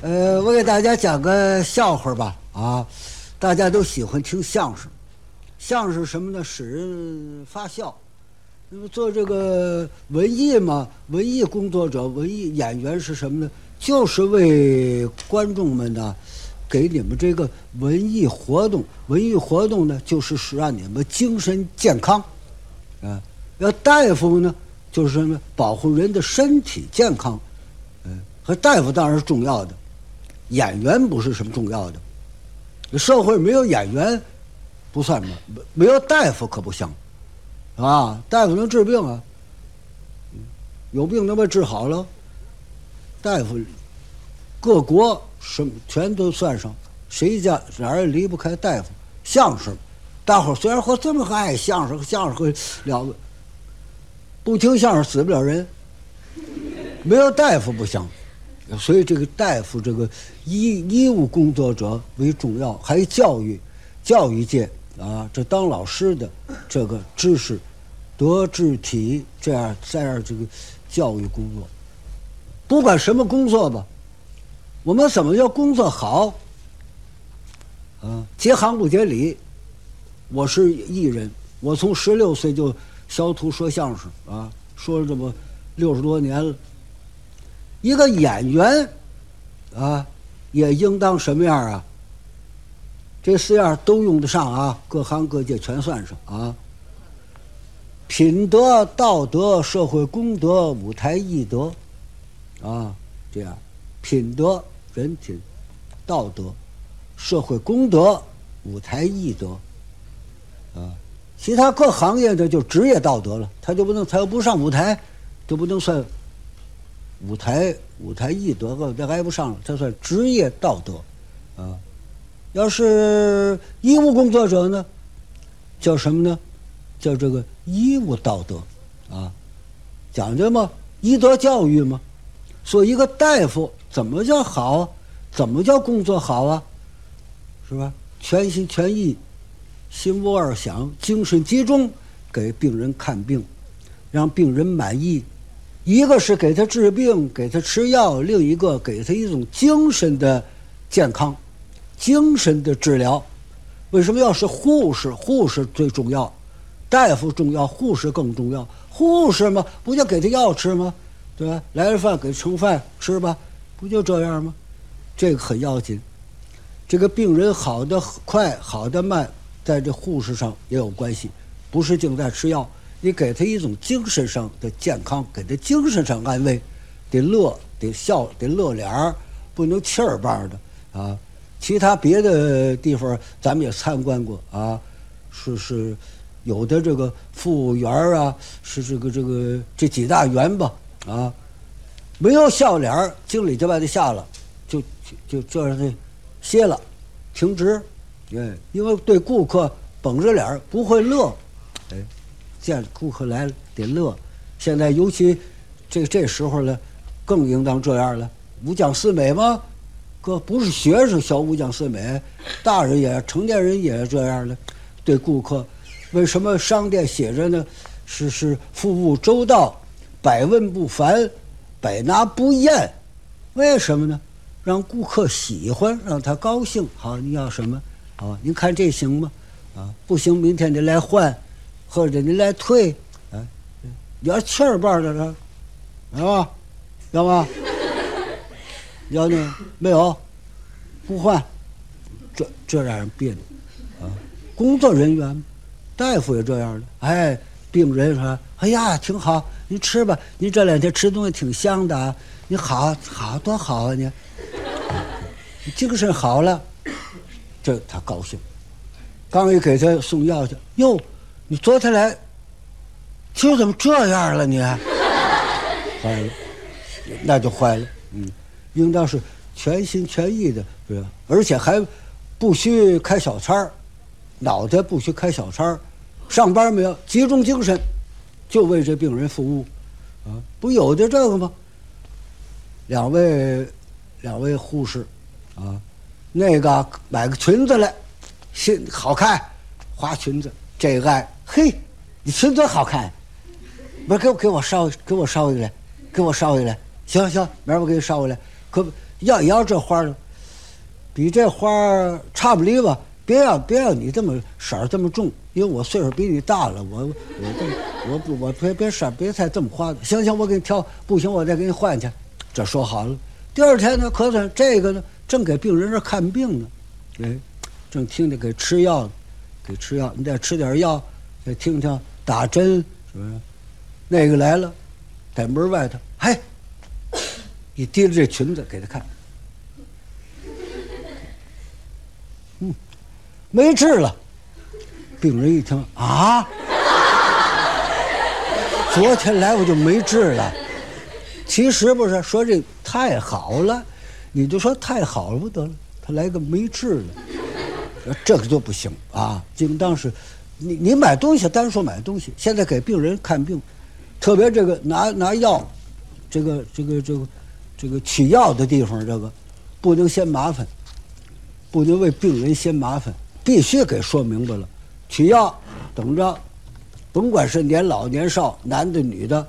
呃，我给大家讲个笑话吧。啊，大家都喜欢听相声，相声什么呢？使人发笑。那么做这个文艺嘛，文艺工作者、文艺演员是什么呢？就是为观众们呢，给你们这个文艺活动。文艺活动呢，就是使让你们精神健康。啊，要大夫呢，就是什么？保护人的身体健康。嗯，和大夫当然是重要的。演员不是什么重要的，社会没有演员不算什么，没有大夫可不行，啊，大夫能治病啊，有病能把治好了，大夫各国什么全都算上，谁家哪儿也离不开大夫。相声，大伙虽然说这么爱相声，相声会了，不听相声死不了人，没有大夫不行。所以，这个大夫，这个医医务工作者为重要，还有教育，教育界啊，这当老师的这个知识，德智体这样这样这个教育工作，不管什么工作吧，我们怎么叫工作好？啊，结行不结礼。我是艺人，我从十六岁就小土说相声啊，说了这么六十多年了。一个演员，啊，也应当什么样啊？这四样都用得上啊，各行各业全算上啊。品德、道德、社会公德、舞台艺德，啊，这样，品德、人品、道德、社会公德、舞台艺德，啊，其他各行业的就职业道德了，他就不能，他要不上舞台，就不能算。舞台舞台艺德个这挨不上了，这算职业道德，啊，要是医务工作者呢，叫什么呢？叫这个医务道德，啊，讲究嘛，医德教育嘛。说一个大夫怎么叫好？怎么叫工作好啊？是吧？全心全意，心无二想，精神集中，给病人看病，让病人满意。一个是给他治病，给他吃药；另一个给他一种精神的健康，精神的治疗。为什么要是护士？护士最重要，大夫重要，护士更重要。护士嘛，不就给他药吃吗？对吧？来了饭给盛饭吃吧，不就这样吗？这个很要紧。这个病人好的快，好的慢，在这护士上也有关系，不是净在吃药。你给他一种精神上的健康，给他精神上安慰，得乐，得笑，得乐脸儿，不能气儿棒的啊。其他别的地方咱们也参观过啊，是是，有的这个服务员啊，是这个这个这几大员吧啊，没有笑脸儿，经理就把他下了，就就就让他歇了，停职，哎，因为对顾客绷着脸儿不会乐，见顾客来了得乐，现在尤其这这时候了，更应当这样了。五讲四美吗？哥不是学生小五讲四美，大人也成年人也这样了。对顾客，为什么商店写着呢？是是服务周到，百问不烦，百拿不厌。为什么呢？让顾客喜欢，让他高兴。好，你要什么？好，您看这行吗？啊，不行，明天你来换。或者你来退，啊，要气儿棒的，是吧？要吗？要呢？没有，不换，这这让人别扭啊！工作人员，大夫也这样的。哎，病人说：“哎呀，挺好，你吃吧，你这两天吃东西挺香的，你好好多好啊你，精神好了，这他高兴。刚一给他送药去，哟。”你昨天来，今儿怎么这样了？你 坏了，那就坏了。嗯，应当是全心全意的，对吧？而且还不许开小差儿，脑袋不许开小差儿，上班没有集中精神，就为这病人服务，啊，不有的这个吗？两位，两位护士，啊，那个买个裙子来，新好看，花裙子，这个爱。嘿，你裙子好看，不是给我给我捎给我捎回来，给我捎回来，行行，明儿我给你捎回来。可要要这花儿，比这花儿差不离吧？别要别要你这么色儿这么重，因为我岁数比你大了，我我这我不我别别色儿别再这么花的。行行，我给你挑，不行我再给你换去。这说好了。第二天呢，可算这个呢，正给病人这看病呢，哎，正听着给吃药，给吃药，你再吃点药，听听打针，什么？那个来了，在门外头，嘿，你提着这裙子给他看，嗯，没治了。病人一听啊，昨天来我就没治了。其实不是说这太好了，你就说太好了不得了，他来个没治了，这个就不行啊！应当是，你你买东西单说买东西，现在给病人看病，特别这个拿拿药，这个这个这个这个取药的地方，这个不能嫌麻烦，不能为病人嫌麻烦，必须给说明白了。取药等着，甭管是年老年少，男的女的。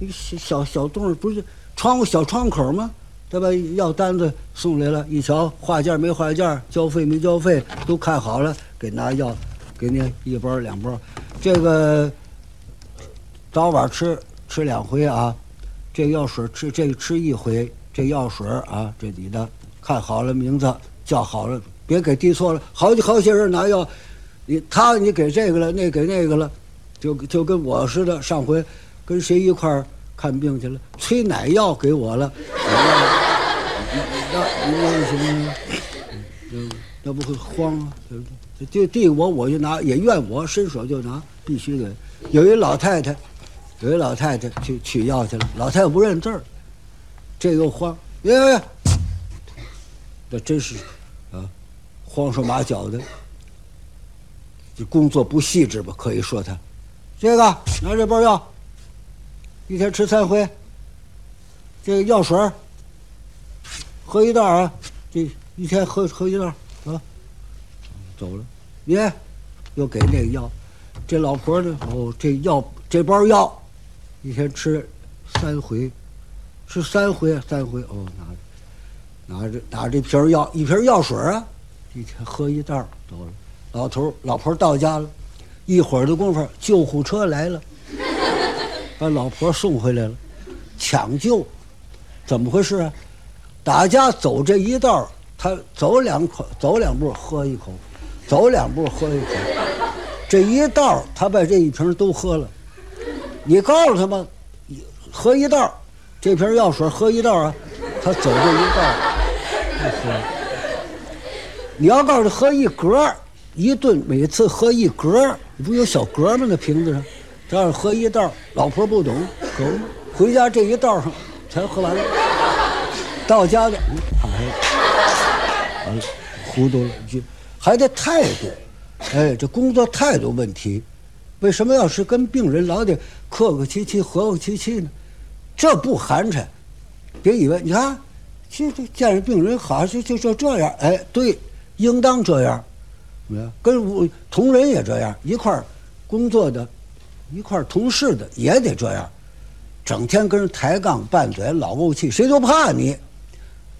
那个小小小洞不是窗户小窗口吗？对吧？药单子送来了，一瞧化件没化件，交费没交费，都看好了，给拿药，给你一包两包。这个早晚吃吃两回啊，这药水吃这吃一回，这药水啊，这你的看好了名字叫好了，别给递错了。好几好些人拿药，你他你给这个了，那给那个了，就就跟我似的，上回。跟谁一块儿看病去了？催奶药给我了，那那什么？那那不会慌啊？对不对就递我我就拿，也怨我伸手就拿，必须得。有一老太太，有一老太太去取药去了，老太太不认字儿，这又慌，耶，这真是啊，慌手马脚的，这工作不细致吧？可以说他，这个拿这包药。一天吃三回，这个药水喝一袋啊，这一天喝喝一袋，走了。你又给那个药，这老婆呢？哦，这药这包药，一天吃三回，吃三回三回哦，拿着拿着拿着这瓶药，一瓶药水啊，一天喝一袋走了。老头老婆到家了，一会儿的功夫，救护车来了。把老婆送回来了，抢救，怎么回事啊？大家走这一道，他走两口，走两步喝一口，走两步喝一瓶，这一道他把这一瓶都喝了。你告诉他吧，喝一道，这瓶药水喝一道啊，他走这一道不喝。你要告诉他喝一格，一顿每次喝一格，不有小格吗？那瓶子上。这样喝一道，老婆不懂，可不回家这一道上才喝完了。到家的，躺下，完了，糊涂了，就还得态度，哎，这工作态度问题，为什么要是跟病人老得客客气气、和和气气呢？这不寒碜，别以为你看，其实见着病人好就就就这样，哎，对，应当这样，跟我同仁也这样，一块儿工作的。一块儿同事的也得这样，整天跟人抬杠拌嘴，老怄气，谁都怕你，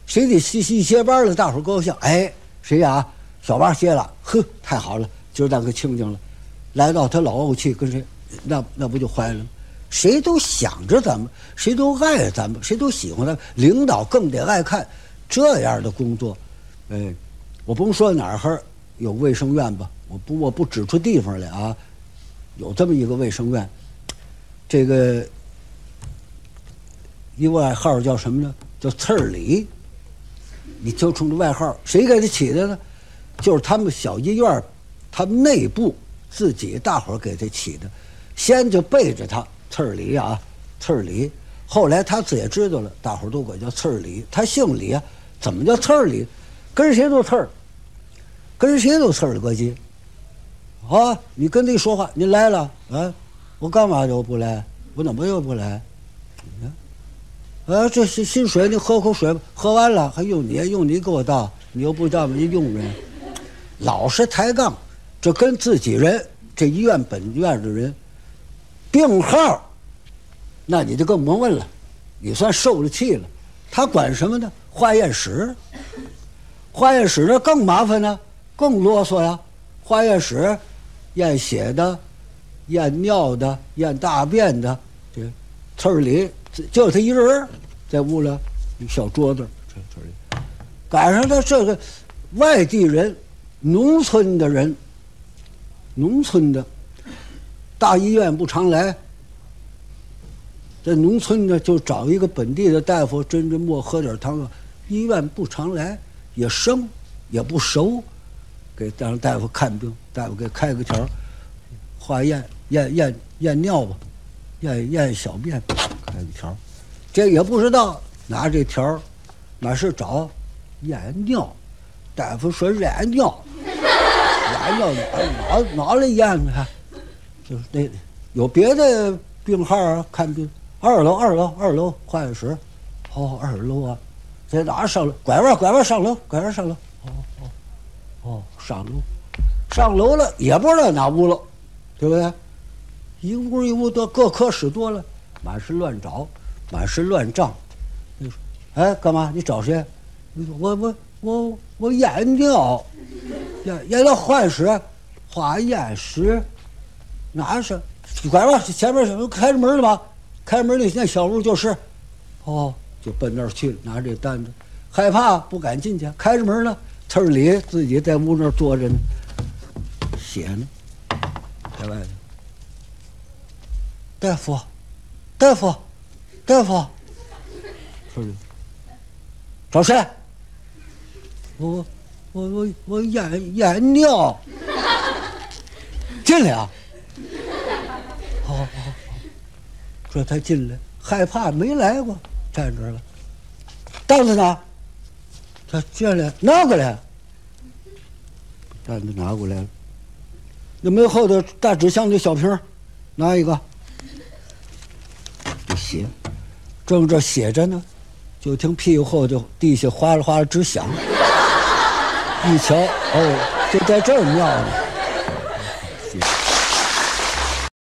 谁得歇一歇班了，大伙高兴。哎，谁呀？小八歇了，呵，太好了，今儿咱可清静了。来到他老怄气，跟谁？那那不就坏了吗？谁都想着咱们，谁都爱咱们，谁都喜欢咱们。领导更得爱看这样的工作。哎，我甭说哪儿有卫生院吧，我不我不指出地方来啊。有这么一个卫生院，这个一外号叫什么呢？叫刺儿李。你就冲这外号，谁给他起的呢？就是他们小医院，他们内部自己大伙儿给他起的。先就背着他刺儿里啊，刺儿里。后来他自己知道了，大伙儿都管叫刺儿里。他姓李啊，怎么叫刺儿里？跟谁都刺儿，跟谁都刺儿的劲。啊，你跟他一说话，你来了啊？我干嘛就不来？我怎么又不来？啊，这是新水，你喝口水吧。喝完了还用你？用你给我倒？你又不倒，你佣人，老是抬杠，这跟自己人，这医院本院的人，病号，那你就更甭问了，你算受了气了。他管什么呢？化验室。化验室那更麻烦呢，更啰嗦呀。化验室验血的、验尿的、验大便的，这村里就他一人在屋里，小桌子，村里赶上他这个外地人，农村的人，农村的，大医院不常来。在农村呢，就找一个本地的大夫，针针末喝点汤啊。医院不常来，也生，也不熟，给让大夫看病，大夫给开个条化验验验验尿吧，验验小便，开个条这也不知道拿这条满是找验尿，大夫说染尿，染尿哪哪哪里验去？就是那有别的病号啊，看病。二楼，二楼，二楼化验室，哦，二楼啊，在哪上楼？拐弯，拐弯上楼，拐弯上楼。哦哦哦，上楼，上楼了，也不知道哪屋了，对不对？一屋一屋多，各科室多了，满是乱找，满是乱账。哎，干嘛？你找谁？我我我我眼尿，验验到化验室，化验室，哪是？拐弯，前面是开着门的吧？开门那那小屋就是，哦，就奔那儿去了，拿这单子，害怕不敢进去。开着门呢，村里自己在屋那儿坐着呢，写呢，在外头。大夫，大夫，大夫，村里找谁？我我我我眼眼尿，进来啊！好好好说他进来，害怕没来过，站这了。凳子呢？他进来拿过来。担子拿过来了。那没后头大纸箱的小瓶拿一个。写，正这写着呢，就听屁股后头地下哗啦哗啦直响。一瞧，哦，就在这儿尿呢。